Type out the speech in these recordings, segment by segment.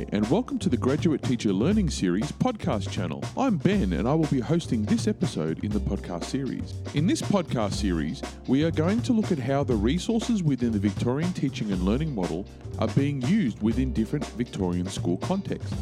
Hi, and welcome to the Graduate Teacher Learning Series podcast channel. I'm Ben, and I will be hosting this episode in the podcast series. In this podcast series, we are going to look at how the resources within the Victorian teaching and learning model are being used within different Victorian school contexts.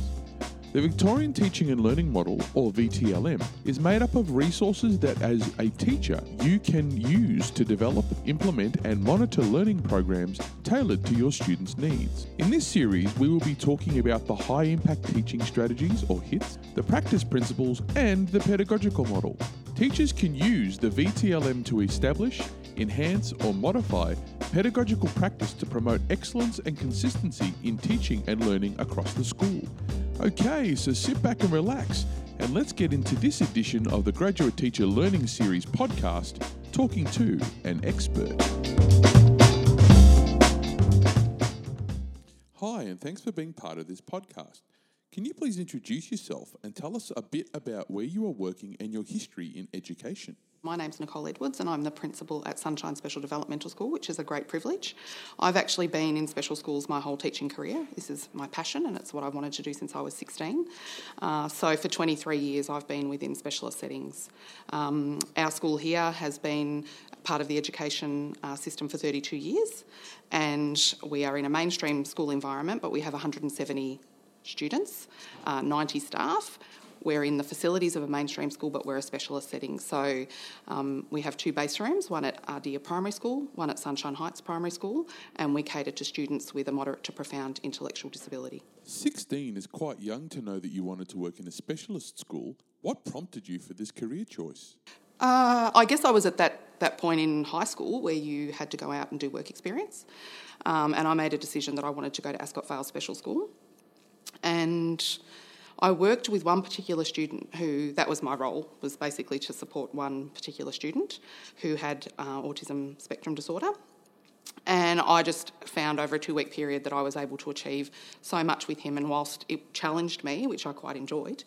The Victorian Teaching and Learning Model, or VTLM, is made up of resources that, as a teacher, you can use to develop, implement, and monitor learning programs tailored to your students' needs. In this series, we will be talking about the high impact teaching strategies, or HITs, the practice principles, and the pedagogical model. Teachers can use the VTLM to establish, enhance, or modify pedagogical practice to promote excellence and consistency in teaching and learning across the school. Okay, so sit back and relax, and let's get into this edition of the Graduate Teacher Learning Series podcast, Talking to an Expert. Hi, and thanks for being part of this podcast. Can you please introduce yourself and tell us a bit about where you are working and your history in education? My name's Nicole Edwards, and I'm the principal at Sunshine Special Developmental School, which is a great privilege. I've actually been in special schools my whole teaching career. This is my passion, and it's what I've wanted to do since I was 16. Uh, so, for 23 years, I've been within specialist settings. Um, our school here has been part of the education uh, system for 32 years, and we are in a mainstream school environment, but we have 170 students, uh, 90 staff. We're in the facilities of a mainstream school, but we're a specialist setting. So um, we have two base rooms, one at Ardeer Primary School, one at Sunshine Heights Primary School, and we cater to students with a moderate to profound intellectual disability. 16 is quite young to know that you wanted to work in a specialist school. What prompted you for this career choice? Uh, I guess I was at that, that point in high school where you had to go out and do work experience. Um, and I made a decision that I wanted to go to Ascot Vale Special School. And I worked with one particular student who, that was my role, was basically to support one particular student who had uh, autism spectrum disorder. And I just found over a two week period that I was able to achieve so much with him. And whilst it challenged me, which I quite enjoyed,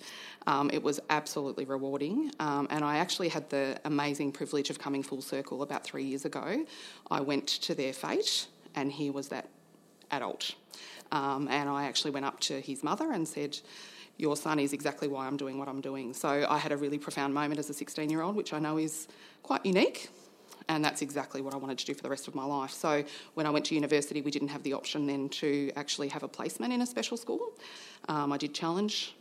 um, it was absolutely rewarding. Um, and I actually had the amazing privilege of coming full circle about three years ago. I went to their fete, and he was that adult. Um, and I actually went up to his mother and said, your son is exactly why I'm doing what I'm doing. So I had a really profound moment as a 16 year old, which I know is quite unique. And that's exactly what I wanted to do for the rest of my life. So when I went to university, we didn't have the option then to actually have a placement in a special school. Um, I did challenge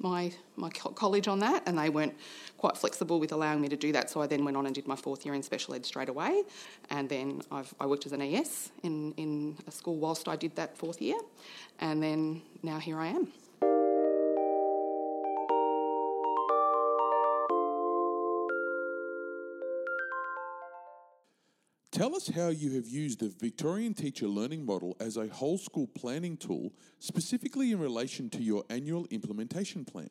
my my college on that, and they weren't quite flexible with allowing me to do that. So I then went on and did my fourth year in special ed straight away, and then I've, I worked as an ES in in a school whilst I did that fourth year, and then now here I am. Tell us how you have used the Victorian Teacher Learning Model as a whole school planning tool, specifically in relation to your annual implementation plan.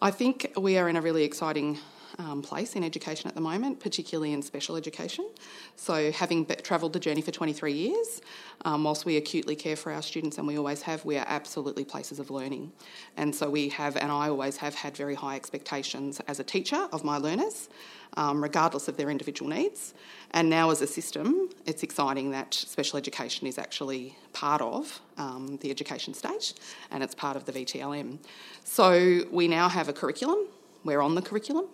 I think we are in a really exciting um, place in education at the moment, particularly in special education. So, having be- travelled the journey for 23 years, um, whilst we acutely care for our students, and we always have, we are absolutely places of learning. And so, we have, and I always have had very high expectations as a teacher of my learners, um, regardless of their individual needs. And now, as a system, it's exciting that special education is actually part of um, the education state and it's part of the VTLM. So, we now have a curriculum, we're on the curriculum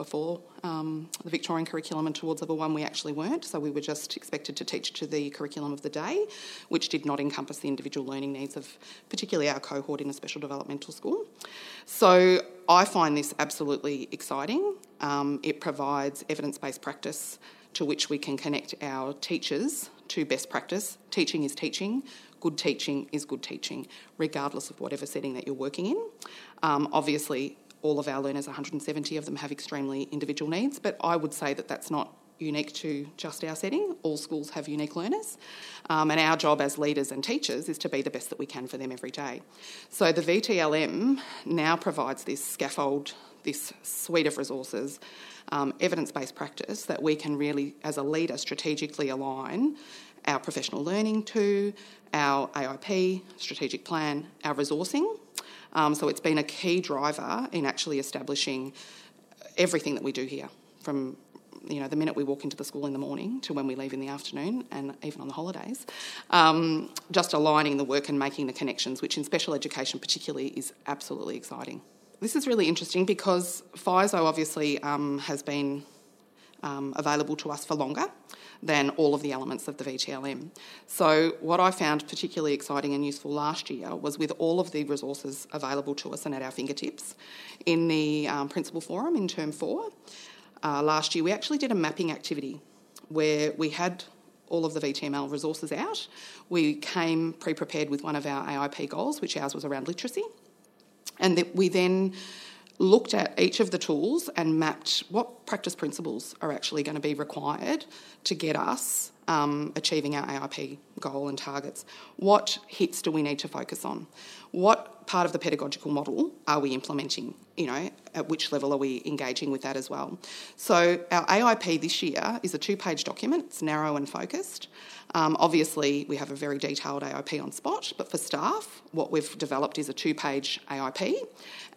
before um, the Victorian curriculum, and towards level one we actually weren't. So we were just expected to teach to the curriculum of the day, which did not encompass the individual learning needs of particularly our cohort in a special developmental school. So I find this absolutely exciting. Um, it provides evidence based practice to which we can connect our teachers to best practice. Teaching is teaching. Good teaching is good teaching, regardless of whatever setting that you're working in. Um, obviously, all of our learners, 170 of them, have extremely individual needs, but I would say that that's not unique to just our setting. All schools have unique learners, um, and our job as leaders and teachers is to be the best that we can for them every day. So the VTLM now provides this scaffold, this suite of resources, um, evidence based practice that we can really, as a leader, strategically align our professional learning to, our AIP, strategic plan, our resourcing um, so it's been a key driver in actually establishing everything that we do here, from you know, the minute we walk into the school in the morning to when we leave in the afternoon, and even on the holidays, um, just aligning the work and making the connections, which in special education particularly is absolutely exciting. This is really interesting because FISO obviously um, has been um, available to us for longer than all of the elements of the VTLM. So, what I found particularly exciting and useful last year was with all of the resources available to us and at our fingertips in the um, Principal Forum in Term 4. Uh, last year, we actually did a mapping activity where we had all of the VTML resources out. We came pre prepared with one of our AIP goals, which ours was around literacy. And that we then looked at each of the tools and mapped what practice principles are actually going to be required to get us um, achieving our AIP goal and targets. What HITS do we need to focus on? What part of the pedagogical model are we implementing? You know, at which level are we engaging with that as well? So, our AIP this year is a two page document, it's narrow and focused. Um, obviously, we have a very detailed AIP on spot, but for staff, what we've developed is a two page AIP.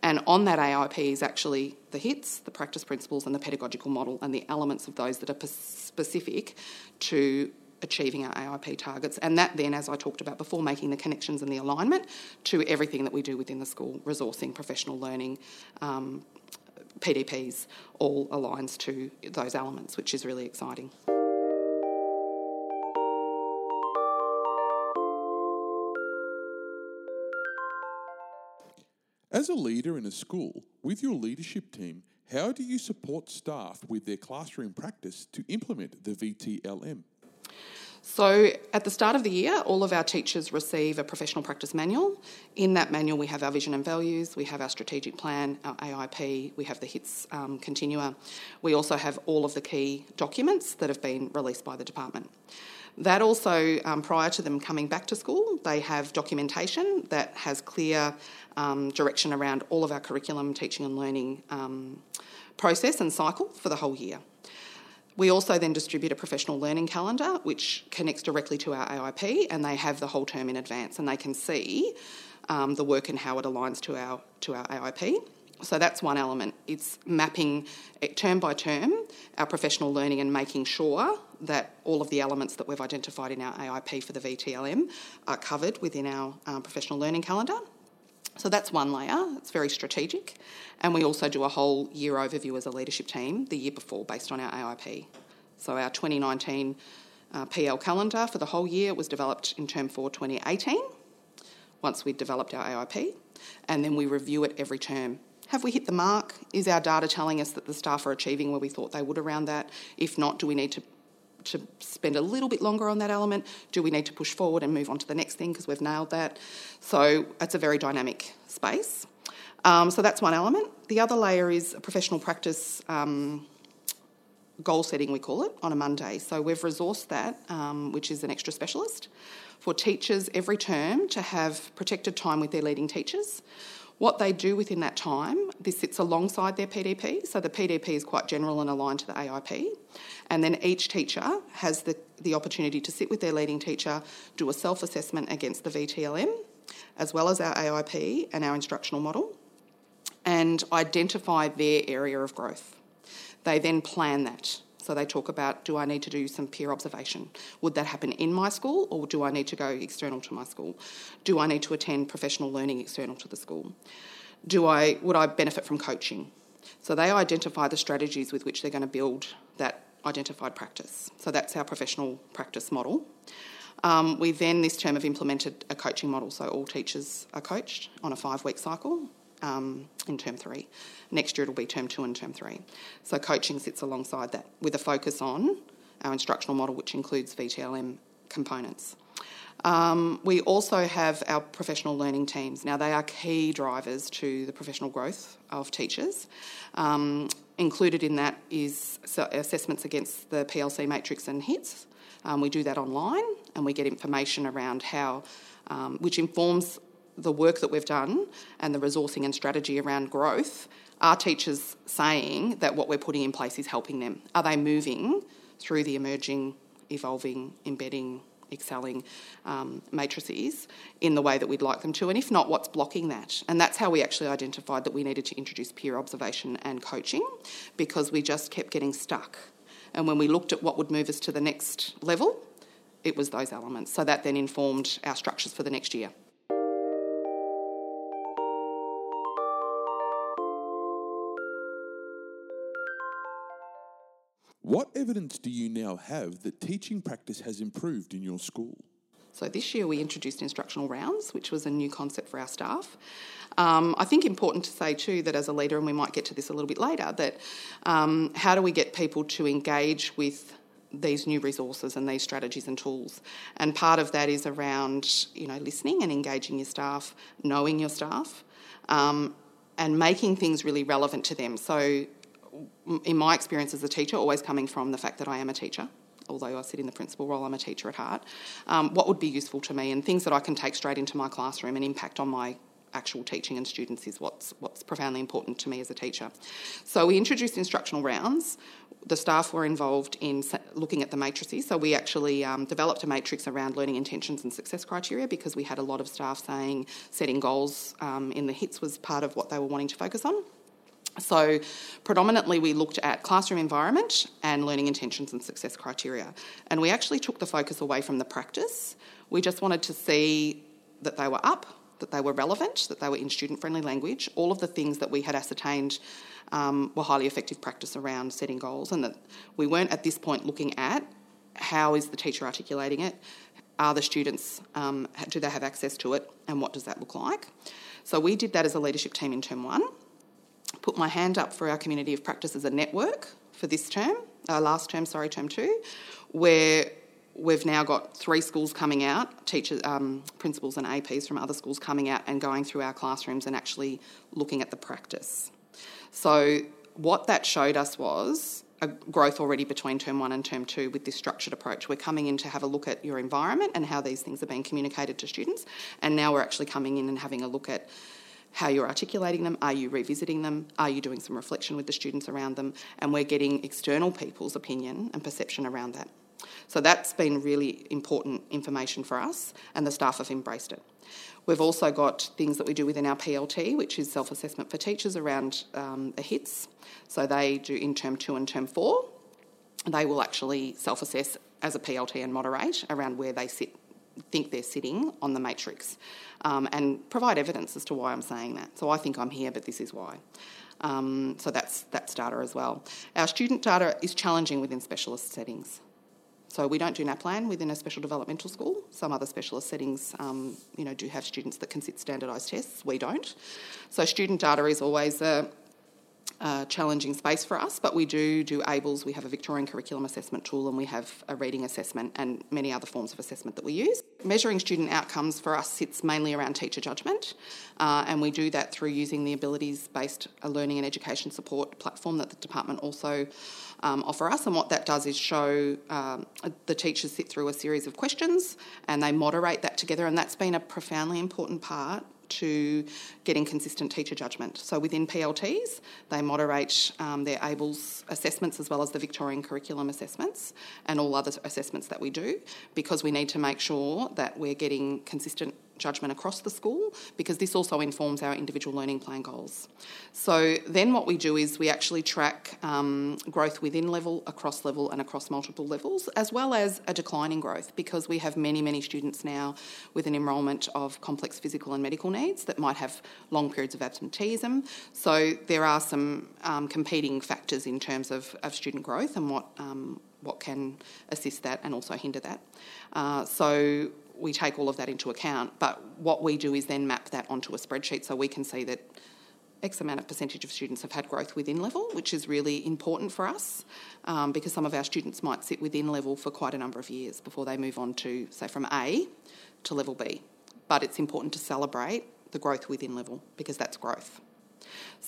And on that AIP is actually the HITS, the practice principles, and the pedagogical model, and the elements of those that are specific to achieving our AIP targets. And that then, as I talked about before, making the connections and the alignment to everything that we do within the school resourcing, professional learning. Um, PDPs all aligns to those elements, which is really exciting. As a leader in a school, with your leadership team, how do you support staff with their classroom practice to implement the VTLM? So, at the start of the year, all of our teachers receive a professional practice manual. In that manual, we have our vision and values, we have our strategic plan, our AIP, we have the HITS um, continua. We also have all of the key documents that have been released by the department. That also, um, prior to them coming back to school, they have documentation that has clear um, direction around all of our curriculum, teaching and learning um, process and cycle for the whole year. We also then distribute a professional learning calendar which connects directly to our AIP and they have the whole term in advance and they can see um, the work and how it aligns to our to our AIP. So that's one element. It's mapping term by term our professional learning and making sure that all of the elements that we've identified in our AIP for the VTLM are covered within our um, professional learning calendar. So that's one layer, it's very strategic. And we also do a whole year overview as a leadership team the year before based on our AIP. So our 2019 uh, PL calendar for the whole year was developed in term 4 2018 once we'd developed our AIP. And then we review it every term have we hit the mark? Is our data telling us that the staff are achieving where we thought they would around that? If not, do we need to to spend a little bit longer on that element? Do we need to push forward and move on to the next thing because we've nailed that? So it's a very dynamic space. Um, so that's one element. The other layer is professional practice um, goal setting, we call it, on a Monday. So we've resourced that, um, which is an extra specialist, for teachers every term to have protected time with their leading teachers. What they do within that time, this sits alongside their PDP. So the PDP is quite general and aligned to the AIP. And then each teacher has the, the opportunity to sit with their leading teacher, do a self assessment against the VTLM, as well as our AIP and our instructional model, and identify their area of growth. They then plan that. So they talk about do I need to do some peer observation? Would that happen in my school or do I need to go external to my school? Do I need to attend professional learning external to the school? Do I would I benefit from coaching? So they identify the strategies with which they're going to build that identified practice. So that's our professional practice model. Um, we then this term have implemented a coaching model, so all teachers are coached on a five week cycle um, in term three. Next year it'll be term two and term three. So coaching sits alongside that with a focus on our instructional model, which includes VTLM components. Um, we also have our professional learning teams. Now, they are key drivers to the professional growth of teachers. Um, included in that is assessments against the PLC matrix and HITS. Um, we do that online and we get information around how, um, which informs the work that we've done and the resourcing and strategy around growth, are teachers saying that what we're putting in place is helping them? Are they moving through the emerging, evolving, embedding, excelling um, matrices in the way that we'd like them to? And if not, what's blocking that? And that's how we actually identified that we needed to introduce peer observation and coaching because we just kept getting stuck And when we looked at what would move us to the next level, it was those elements. So that then informed our structures for the next year. What evidence do you now have that teaching practice has improved in your school? So this year we introduced instructional rounds, which was a new concept for our staff. Um, I think important to say too that as a leader, and we might get to this a little bit later, that um, how do we get people to engage with these new resources and these strategies and tools. And part of that is around, you know, listening and engaging your staff, knowing your staff, um, and making things really relevant to them. So, in my experience as a teacher, always coming from the fact that I am a teacher, although I sit in the principal role, I'm a teacher at heart. Um, what would be useful to me and things that I can take straight into my classroom and impact on my actual teaching and students is what's what's profoundly important to me as a teacher. So we introduced instructional rounds. The staff were involved in looking at the matrices. So we actually um, developed a matrix around learning intentions and success criteria because we had a lot of staff saying setting goals um, in the HITS was part of what they were wanting to focus on. So, predominantly, we looked at classroom environment and learning intentions and success criteria. And we actually took the focus away from the practice. We just wanted to see that they were up, that they were relevant, that they were in student friendly language, all of the things that we had ascertained um, were highly effective practice around setting goals, and that we weren't at this point looking at how is the teacher articulating it, are the students, um, do they have access to it, and what does that look like? So we did that as a leadership team in term one put my hand up for our community of practice as a network for this term, uh, last term, sorry, term two, where we've now got three schools coming out, teachers, um, principals, and APs from other schools coming out and going through our classrooms and actually looking at the practice. So, what that showed us was a growth already between term one and term two with this structured approach. We're coming in to have a look at your environment and how these things are being communicated to students, and now we're actually coming in and having a look at how you're articulating them, are you revisiting them, are you doing some reflection with the students around them, and we're getting external people's opinion and perception around that. So that's been really important information for us, and the staff have embraced it. We've also got things that we do within our PLT, which is self assessment for teachers around um, the HITs. So they do in term two and term four. They will actually self assess as a PLT and moderate around where they sit think they're sitting on the matrix um, and provide evidence as to why I'm saying that. So I think I'm here, but this is why. Um, so that's, that's data as well. Our student data is challenging within specialist settings. So we don't do NAPLAN within a special developmental school. Some other specialist settings, um, you know, do have students that can sit standardised tests. We don't. So student data is always a, challenging space for us, but we do do ABLES. We have a Victorian curriculum assessment tool and we have a reading assessment and many other forms of assessment that we use. Measuring student outcomes for us sits mainly around teacher judgment, uh, and we do that through using the abilities based learning and education support platform that the department also um, offer us. And what that does is show um, the teachers sit through a series of questions and they moderate that together, and that's been a profoundly important part to getting consistent teacher judgment. So within PLTs, they moderate um, their ABLES assessments as well as the Victorian curriculum assessments and all other assessments that we do because we need to make sure that we're getting consistent judgment across the school because this also informs our individual learning plan goals. So then what we do is we actually track um, growth within level, across level, and across multiple levels, as well as a declining growth because we have many, many students now with an enrolment of complex physical and medical needs that might have long periods of absenteeism. So there are some um, competing factors in terms of, of student growth and what um, what can assist that and also hinder that. Uh, so we take all of that into account. But what we do is then map that onto a spreadsheet so we can see that X amount of percentage of students have had growth within level, which is really important for us um, because some of our students might sit within level for quite a number of years before they move on to, say, from A to level B. But it's important to celebrate the growth within level because that's growth.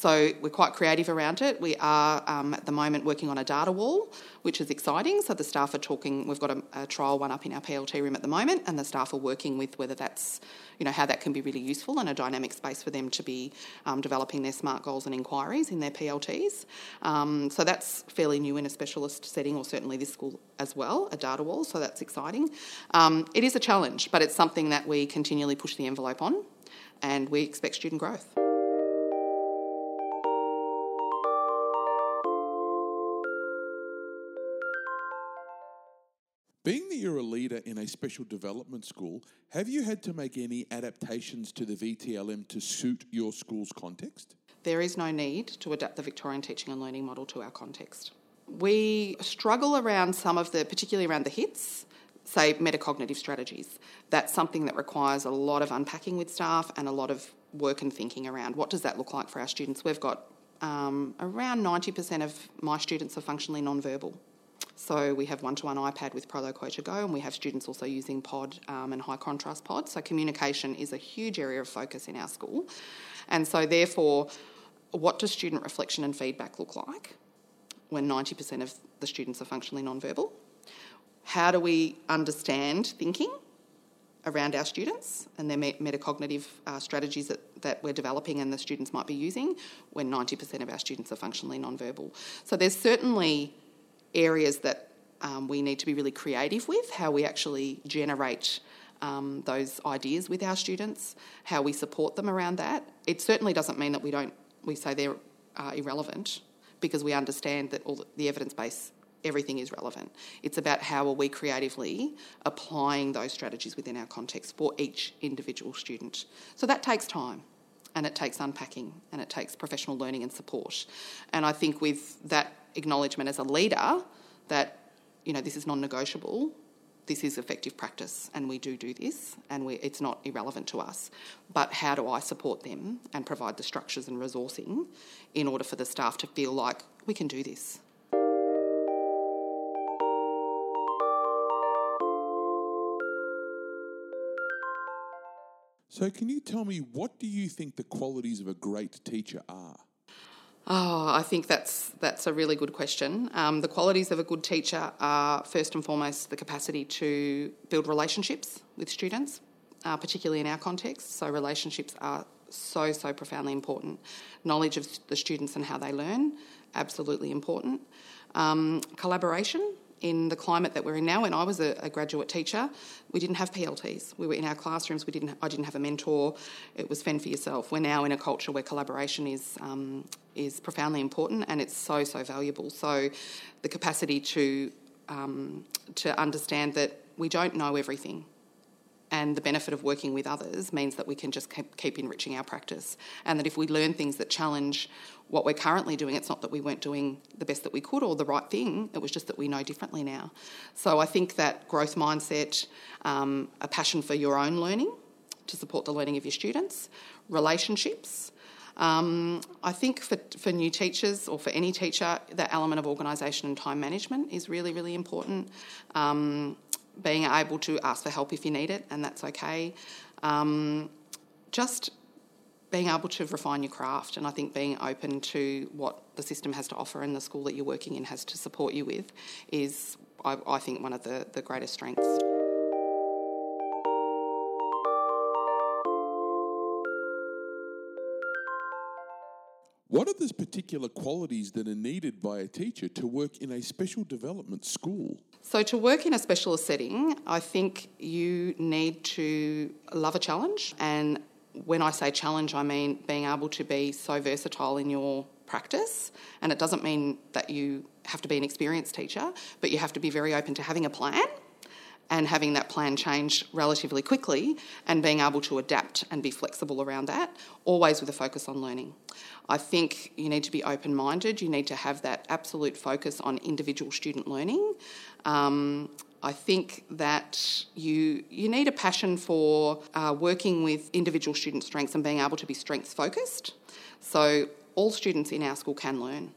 So we're quite creative around it. We are um, at the moment working on a data wall, which is exciting. So the staff are talking. We've got a, a, trial one up in our PLT room at the moment, and the staff are working with whether that's, you know, how that can be really useful and a dynamic space for them to be um, developing their smart goals and inquiries in their PLTs. Um, so that's fairly new in a specialist setting, or certainly this school as well, a data wall. So that's exciting. Um, it is a challenge, but it's something that we continually push the envelope on, and we expect student growth. That you're a leader in a special development school, have you had to make any adaptations to the VTLM to suit your school's context? There is no need to adapt the Victorian teaching and learning model to our context. We struggle around some of the, particularly around the HITS, say metacognitive strategies. That's something that requires a lot of unpacking with staff and a lot of work and thinking around what does that look like for our students. We've got um, around 90% of my students are functionally non-verbal. So we have one-to-one iPad with Proloquo2Go, and we have students also using PODD um, and high contrast PODD. So communication is a huge area of focus in our school, and so therefore, what does student reflection and feedback look like when 90% of the students are functionally non-verbal? How do we understand thinking around our students and their metacognitive uh, strategies that, that we're developing and the students might be using when 90% of our students are functionally non-verbal? So there's certainly areas that um, we need to be really creative with, how we actually generate um, those ideas with our students, how we support them around that. It certainly doesn't mean that we don't we say they're uh, irrelevant because we understand that all the evidence base everything is relevant. It's about how are we creatively applying those strategies within our context for each individual student. So that takes time and it takes unpacking and it takes professional learning and support. And I think with that acknowledgement as a leader that you know this is non-negotiable this is effective practice and we do do this and we, it's not irrelevant to us. But how do i support them and provide the structures and resourcing in order for the staff to feel like we can do this? So can you tell me what do you think the qualities of a great teacher are Oh, I think that's that's a really good question. Um, the qualities of a good teacher are first and foremost the capacity to build relationships with students, uh, particularly in our context. So relationships are so so profoundly important. Knowledge of the students and how they learn, absolutely important. Um, collaboration in the climate that we're in now. When I was a, a, graduate teacher, we didn't have PLTs. We were in our classrooms. We didn't. I didn't have a mentor. It was fend for yourself. We're now in a culture where collaboration is um, is profoundly important, and it's so so valuable. So, the capacity to um, to understand that we don't know everything and the benefit of working with others means that we can just keep, enriching our practice. And that if we learn things that challenge what we're currently doing, it's not that we weren't doing the best that we could or the right thing, it was just that we know differently now. So I think that growth mindset, um, a passion for your own learning to support the learning of your students, relationships. Um, I think for, for new teachers or for any teacher, that element of organisation and time management is really, really important. Um, being able to ask for help if you need it, and that's okay. Um, just being able to refine your craft, and I think being open to what the system has to offer and the school that you're working in has to support you with is, I, I think, one of the, the greatest strengths. What are the particular qualities that are needed by a teacher to work in a special development school? So, to work in a specialist setting, I think you need to love a challenge. And when I say challenge, I mean being able to be so versatile in your practice. And it doesn't mean that you have to be an experienced teacher, but you have to be very open to having a plan and having that plan change relatively quickly and being able to adapt and be flexible around that, always with a focus on learning. I think you need to be open minded, you need to have that absolute focus on individual student learning. Um, I think that you you need a passion for uh, working with individual student strengths and being able to be strengths focused. So all students in our school can learn.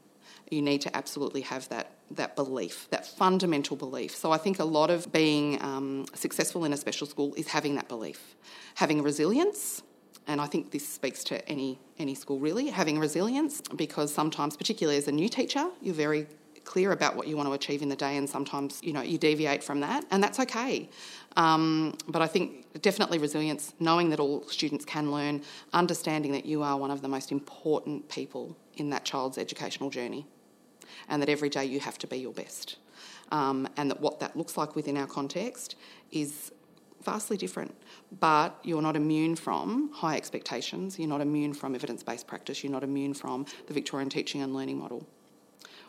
You need to absolutely have that that belief, that fundamental belief. So I think a lot of being um, successful in a special school is having that belief, having resilience. And I think this speaks to any any school really, having resilience because sometimes, particularly as a new teacher, you're very clear about what you want to achieve in the day, and sometimes you know you deviate from that, and that's okay. Um, but I think definitely resilience, knowing that all students can learn, understanding that you are one of the most important people in that child's educational journey and that every day you have to be your best. Um, and that what that looks like within our context is vastly different. But you're not immune from high expectations, you're not immune from evidence based practice, you're not immune from the Victorian teaching and learning model.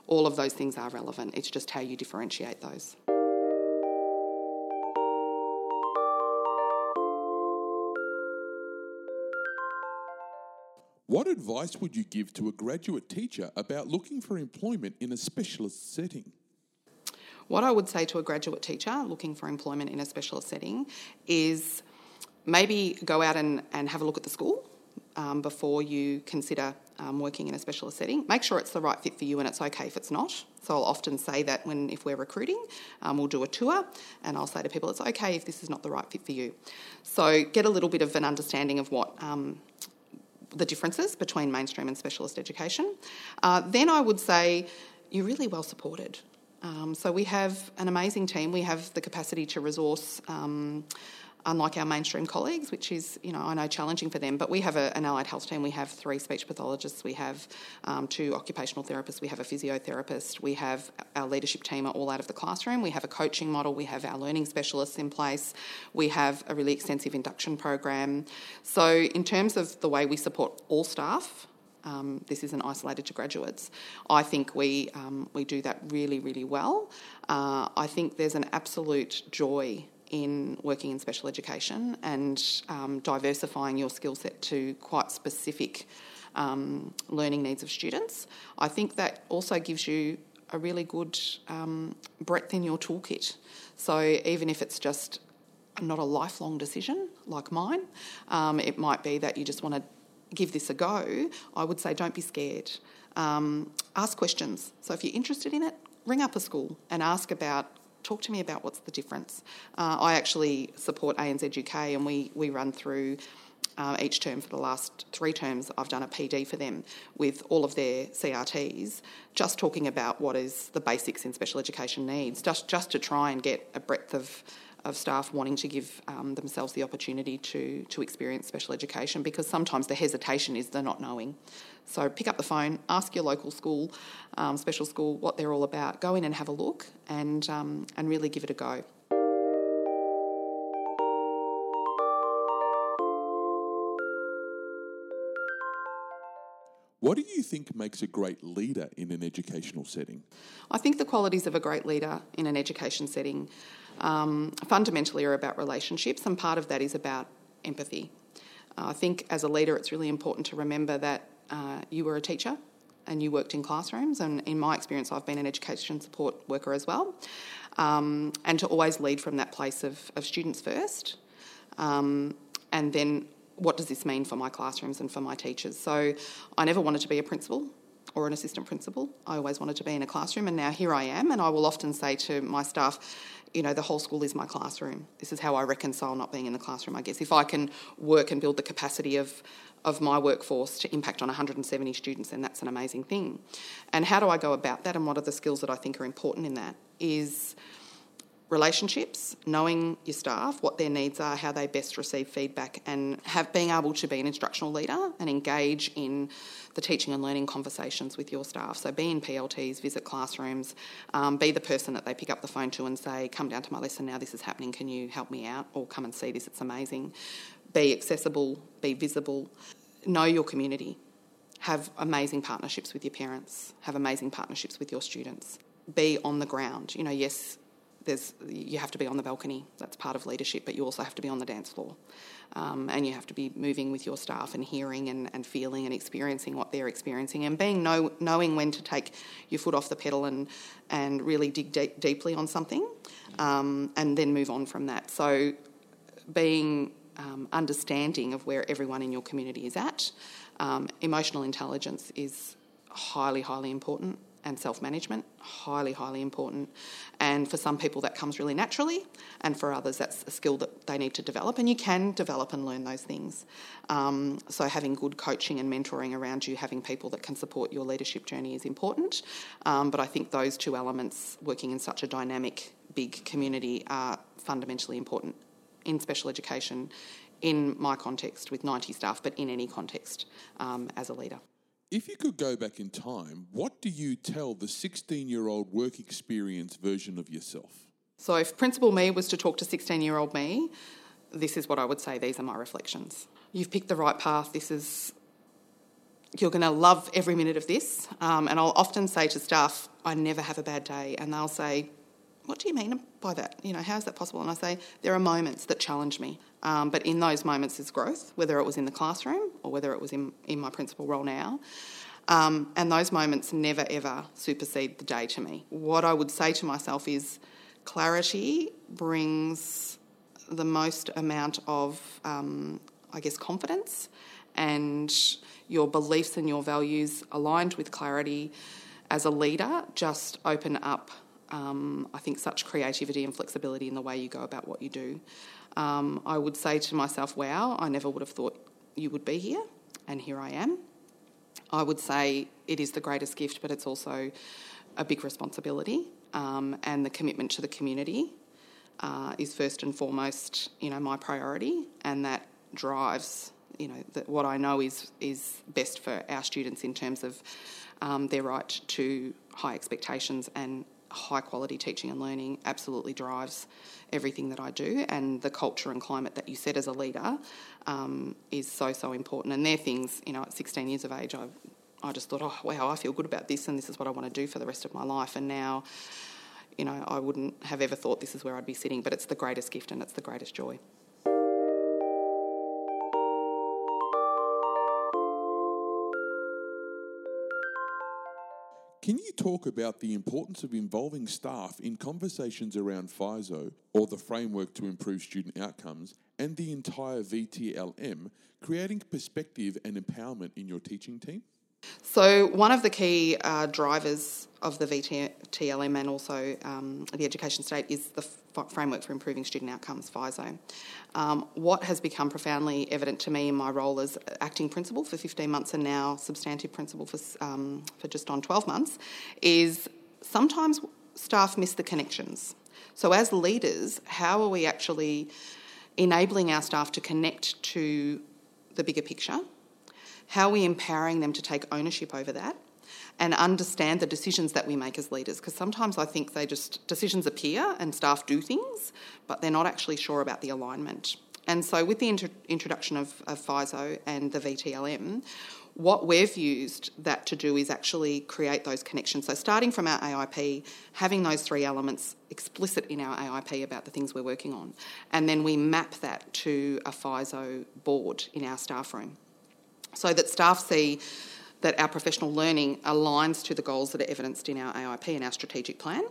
All of those things are relevant, it's just how you differentiate those. What advice would you give to a graduate teacher about looking for employment in a specialist setting? What I would say to a graduate teacher looking for employment in a specialist setting is maybe go out and, and have a look at the school um, before you consider um, working in a specialist setting. Make sure it's the right fit for you and it's okay if it's not. So I'll often say that when if we're recruiting, um, we'll do a tour and I'll say to people it's okay if this is not the right fit for you. So get a little bit of an understanding of what um, the differences between mainstream and specialist education. Uh, then I would say you're really well supported. Um, so we have an amazing team. We have the capacity to resource um, unlike our mainstream colleagues, which is, you know, I know challenging for them. But we have a, an allied health team. We have three speech pathologists. We have um, two occupational therapists. We have a physiotherapist. We have our leadership team are all out of the classroom. We have a coaching model. We have our learning specialists in place. We have a really extensive induction program. So, in terms of the way we support all staff, um, this isn't isolated to graduates. I think we um, we do that really, really well. Uh, I think there's an absolute joy in working in special education and um, diversifying your skill set to quite specific um, learning needs of students. I think that also gives you a really good um, breadth in your toolkit. So even if it's just not a lifelong decision like mine, um, it might be that you just want to give this a go. I would say don't be scared. Um, ask questions. So if you're interested in it, ring up a school and ask about talk to me about what's the difference. Uh, I actually support ANZUK and we, we run through uh, each term for the last three terms. I've done a PD for them with all of their CRTs, just talking about what is the basics in special education needs, just, just to try and get a breadth of of staff wanting to give um, themselves the opportunity to to experience special education because sometimes the hesitation is the not knowing. So pick up the phone, ask your local school, um, special school, what they're all about. Go in and have a look, and um, and really give it a go. What do you think makes a great leader in an educational setting? I think the qualities of a great leader in an education setting um, fundamentally are about relationships, and part of that is about empathy. Uh, I think as a leader, it's really important to remember that uh, you were a teacher and you worked in classrooms, and in my experience, I've been an education support worker as well, um, and to always lead from that place of, of students first, um, and then what does this mean for my classrooms and for my teachers? So I never wanted to be a principal or an assistant principal. I always wanted to be in a classroom, and now here I am. And I will often say to my staff, you know, the whole school is my classroom. This is how I reconcile not being in the classroom, I guess. If I can work and build the capacity of, of my workforce to impact on 170 students, then that's an amazing thing. And how do I go about that, and what are the skills that I think are important in that? Is relationships, knowing your staff, what their needs are, how they best receive feedback, and have being able to be an instructional leader and engage in the teaching and learning conversations with your staff. So be in PLTs, visit classrooms, um, be the person that they pick up the phone to and say, "Come down to my lesson now. This is happening. Can you help me out?" Or "Come and see this. It's amazing." Be accessible. Be visible. Know your community. Have amazing partnerships with your parents. Have amazing partnerships with your students. Be on the ground. You know, yes, there's you have to be on the balcony. That's part of leadership, but you also have to be on the dance floor, um, and you have to be moving with your staff and hearing and, and feeling and experiencing what they're experiencing, and being know, knowing when to take your foot off the pedal and and really dig de- deeply on something, um, and then move on from that. So, being um, understanding of where everyone in your community is at, um, emotional intelligence is highly highly important and self management, highly, highly important. And for some people, that comes really naturally, and for others, that's a skill that they need to develop. And you can develop and learn those things. Um, so, having good coaching and mentoring around you, having people that can support your leadership journey is important. Um, but I think those two elements, working in such a dynamic, big community, are fundamentally important in special education. In my context, with 90 staff, but in any context um, as a leader. If you could go back in time, what do you tell the 16 year old work experience version of yourself? So, if Principal Me was to talk to 16 year old me, this is what I would say. These are my reflections. You've picked the right path. This is, you're going to love every minute of this. Um, and I'll often say to staff, I never have a bad day. And they'll say, what do you mean by that? You know, how is that possible? And I say, there are moments that challenge me. Um, but in those moments is growth, whether it was in the classroom or whether it was in, in my principal role now. Um, and those moments never ever supersede the day to me. What I would say to myself is clarity brings the most amount of, um, I guess, confidence and your beliefs and your values aligned with clarity as a leader just open up, um, I think, such creativity and flexibility in the way you go about what you do. Um, I would say to myself, wow, I never would have thought you would be here, and here I am. I would say it is the greatest gift, but it's also a big responsibility, um, and the commitment to the community uh, is first and foremost, you know, my priority, and that drives, you know, that what I know is is best for our students in terms of um, their right to high expectations and high quality teaching and learning absolutely drives everything that I do, and the culture and climate that you set as a leader um, is so so important. And they're things, you know, at 16 years of age, I I just thought, oh wow, I feel good about this, and this is what I want to do for the rest of my life. And now, you know, I wouldn't have ever thought this is where I'd be sitting, but it's the greatest gift and it's the greatest joy. Can you talk about the importance of involving staff in conversations around FISO or the framework to improve student outcomes and the entire VTLM, creating perspective and empowerment in your teaching team? So, one of the key uh, drivers of the VTLM and also um, the education state is the framework for improving student outcomes, FISO. Um, what has become profoundly evident to me in my role as acting principal for 15 months and now substantive principal for, um, for just on 12 months is sometimes staff miss the connections. So, as leaders, how are we actually enabling our staff to connect to the bigger picture? How are we empowering them to take ownership over that? And understand the decisions that we make as leaders, because sometimes I think they just decisions appear and staff do things, but they're not actually sure about the alignment. And so, with the inter- introduction of, of FISO and the VTLM, what we've used that to do is actually create those connections. So, starting from our AIP, having those three elements explicit in our AIP about the things we're working on, and then we map that to a FISO board in our staff room so that staff see that our professional learning aligns to the goals that are evidenced in our AIP and our strategic plan.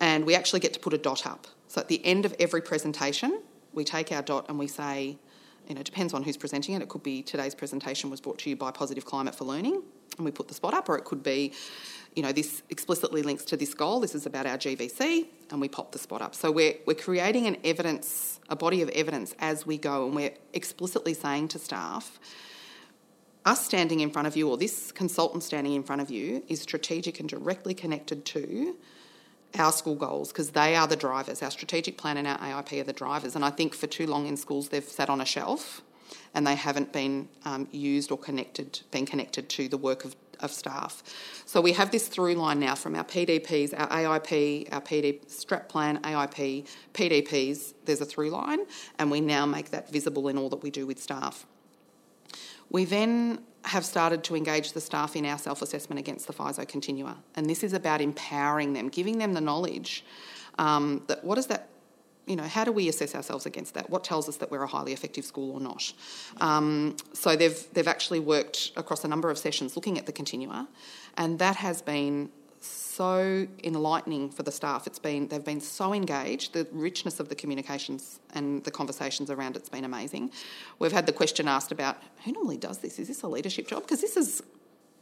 And we actually get to put a dot up. So at the end of every presentation, we take our dot and we say, you know, it depends on who's presenting it. It could be today's presentation was brought to you by Positive Climate for Learning, and we put the spot up, or it could be, you know, this explicitly links to this goal. This is about our GVC, and we pop the spot up. So we're we're creating an evidence, a body of evidence as we go, and we're explicitly saying to staff, us standing in front of you, or this consultant standing in front of you, is strategic and directly connected to our school goals because they are the drivers. Our strategic plan and our AIP are the drivers. And I think for too long in schools, they've sat on a shelf and they haven't been um, used or connected, been connected to the work of, of staff. So we have this through line now from our PDPs, our AIP, our PD strap plan, AIP, PDPs. There's a through line, and we now make that visible in all that we do with staff. We then have started to engage the staff in our self assessment against the FISO Continua, and this is about empowering them, giving them the knowledge um, that what is that. You know, how do we assess ourselves against that? What tells us that we're a highly effective school or not? Um, so they've they've actually worked across a number of sessions looking at the continua, and that has been so enlightening for the staff. It's been they've been so engaged. The richness of the communications and the conversations around it's been amazing. We've had the question asked about who normally does this. Is this a leadership job? Because this is,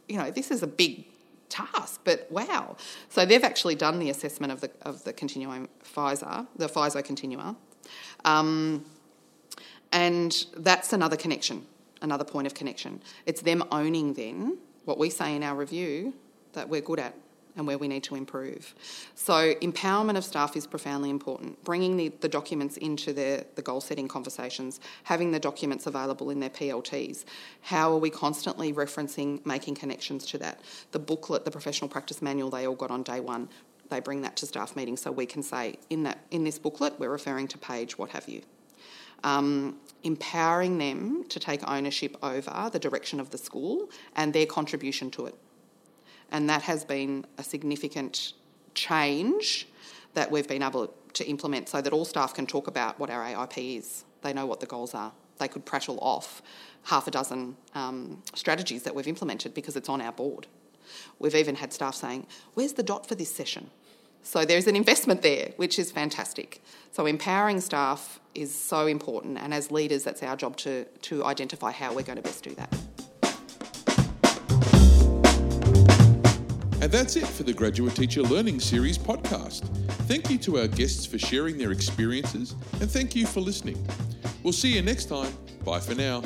you know, this is a big task. But wow! So they've actually done the assessment of the of the continuum FISO, the FISO continua, um, and that's another connection, another point of connection. It's them owning then what we say in our review that we're good at and where we need to improve. So, empowerment of staff is profoundly important. Bringing the, the documents into the, the goal setting conversations, having the documents available in their PLTs. How are we constantly referencing, making connections to that? The booklet, the professional practice manual they all got on day one, they bring that to staff meetings so we can say, in, that, in this booklet, we're referring to page, what have you. Um, empowering them to take ownership over the direction of the school and their contribution to it and that has been a significant change that we've been able to implement so that all staff can talk about what our AIP is. They know what the goals are. They could prattle off half a dozen um, strategies that we've implemented because it's on our board. We've even had staff saying, Where's the dot for this session? So there's an investment there, which is fantastic. So empowering staff is so important, and as leaders, that's our job to, to identify how we're going to best do that. And that's it for the Graduate Teacher Learning Series podcast. Thank you to our guests for sharing their experiences, and thank you for listening. We'll see you next time. Bye for now.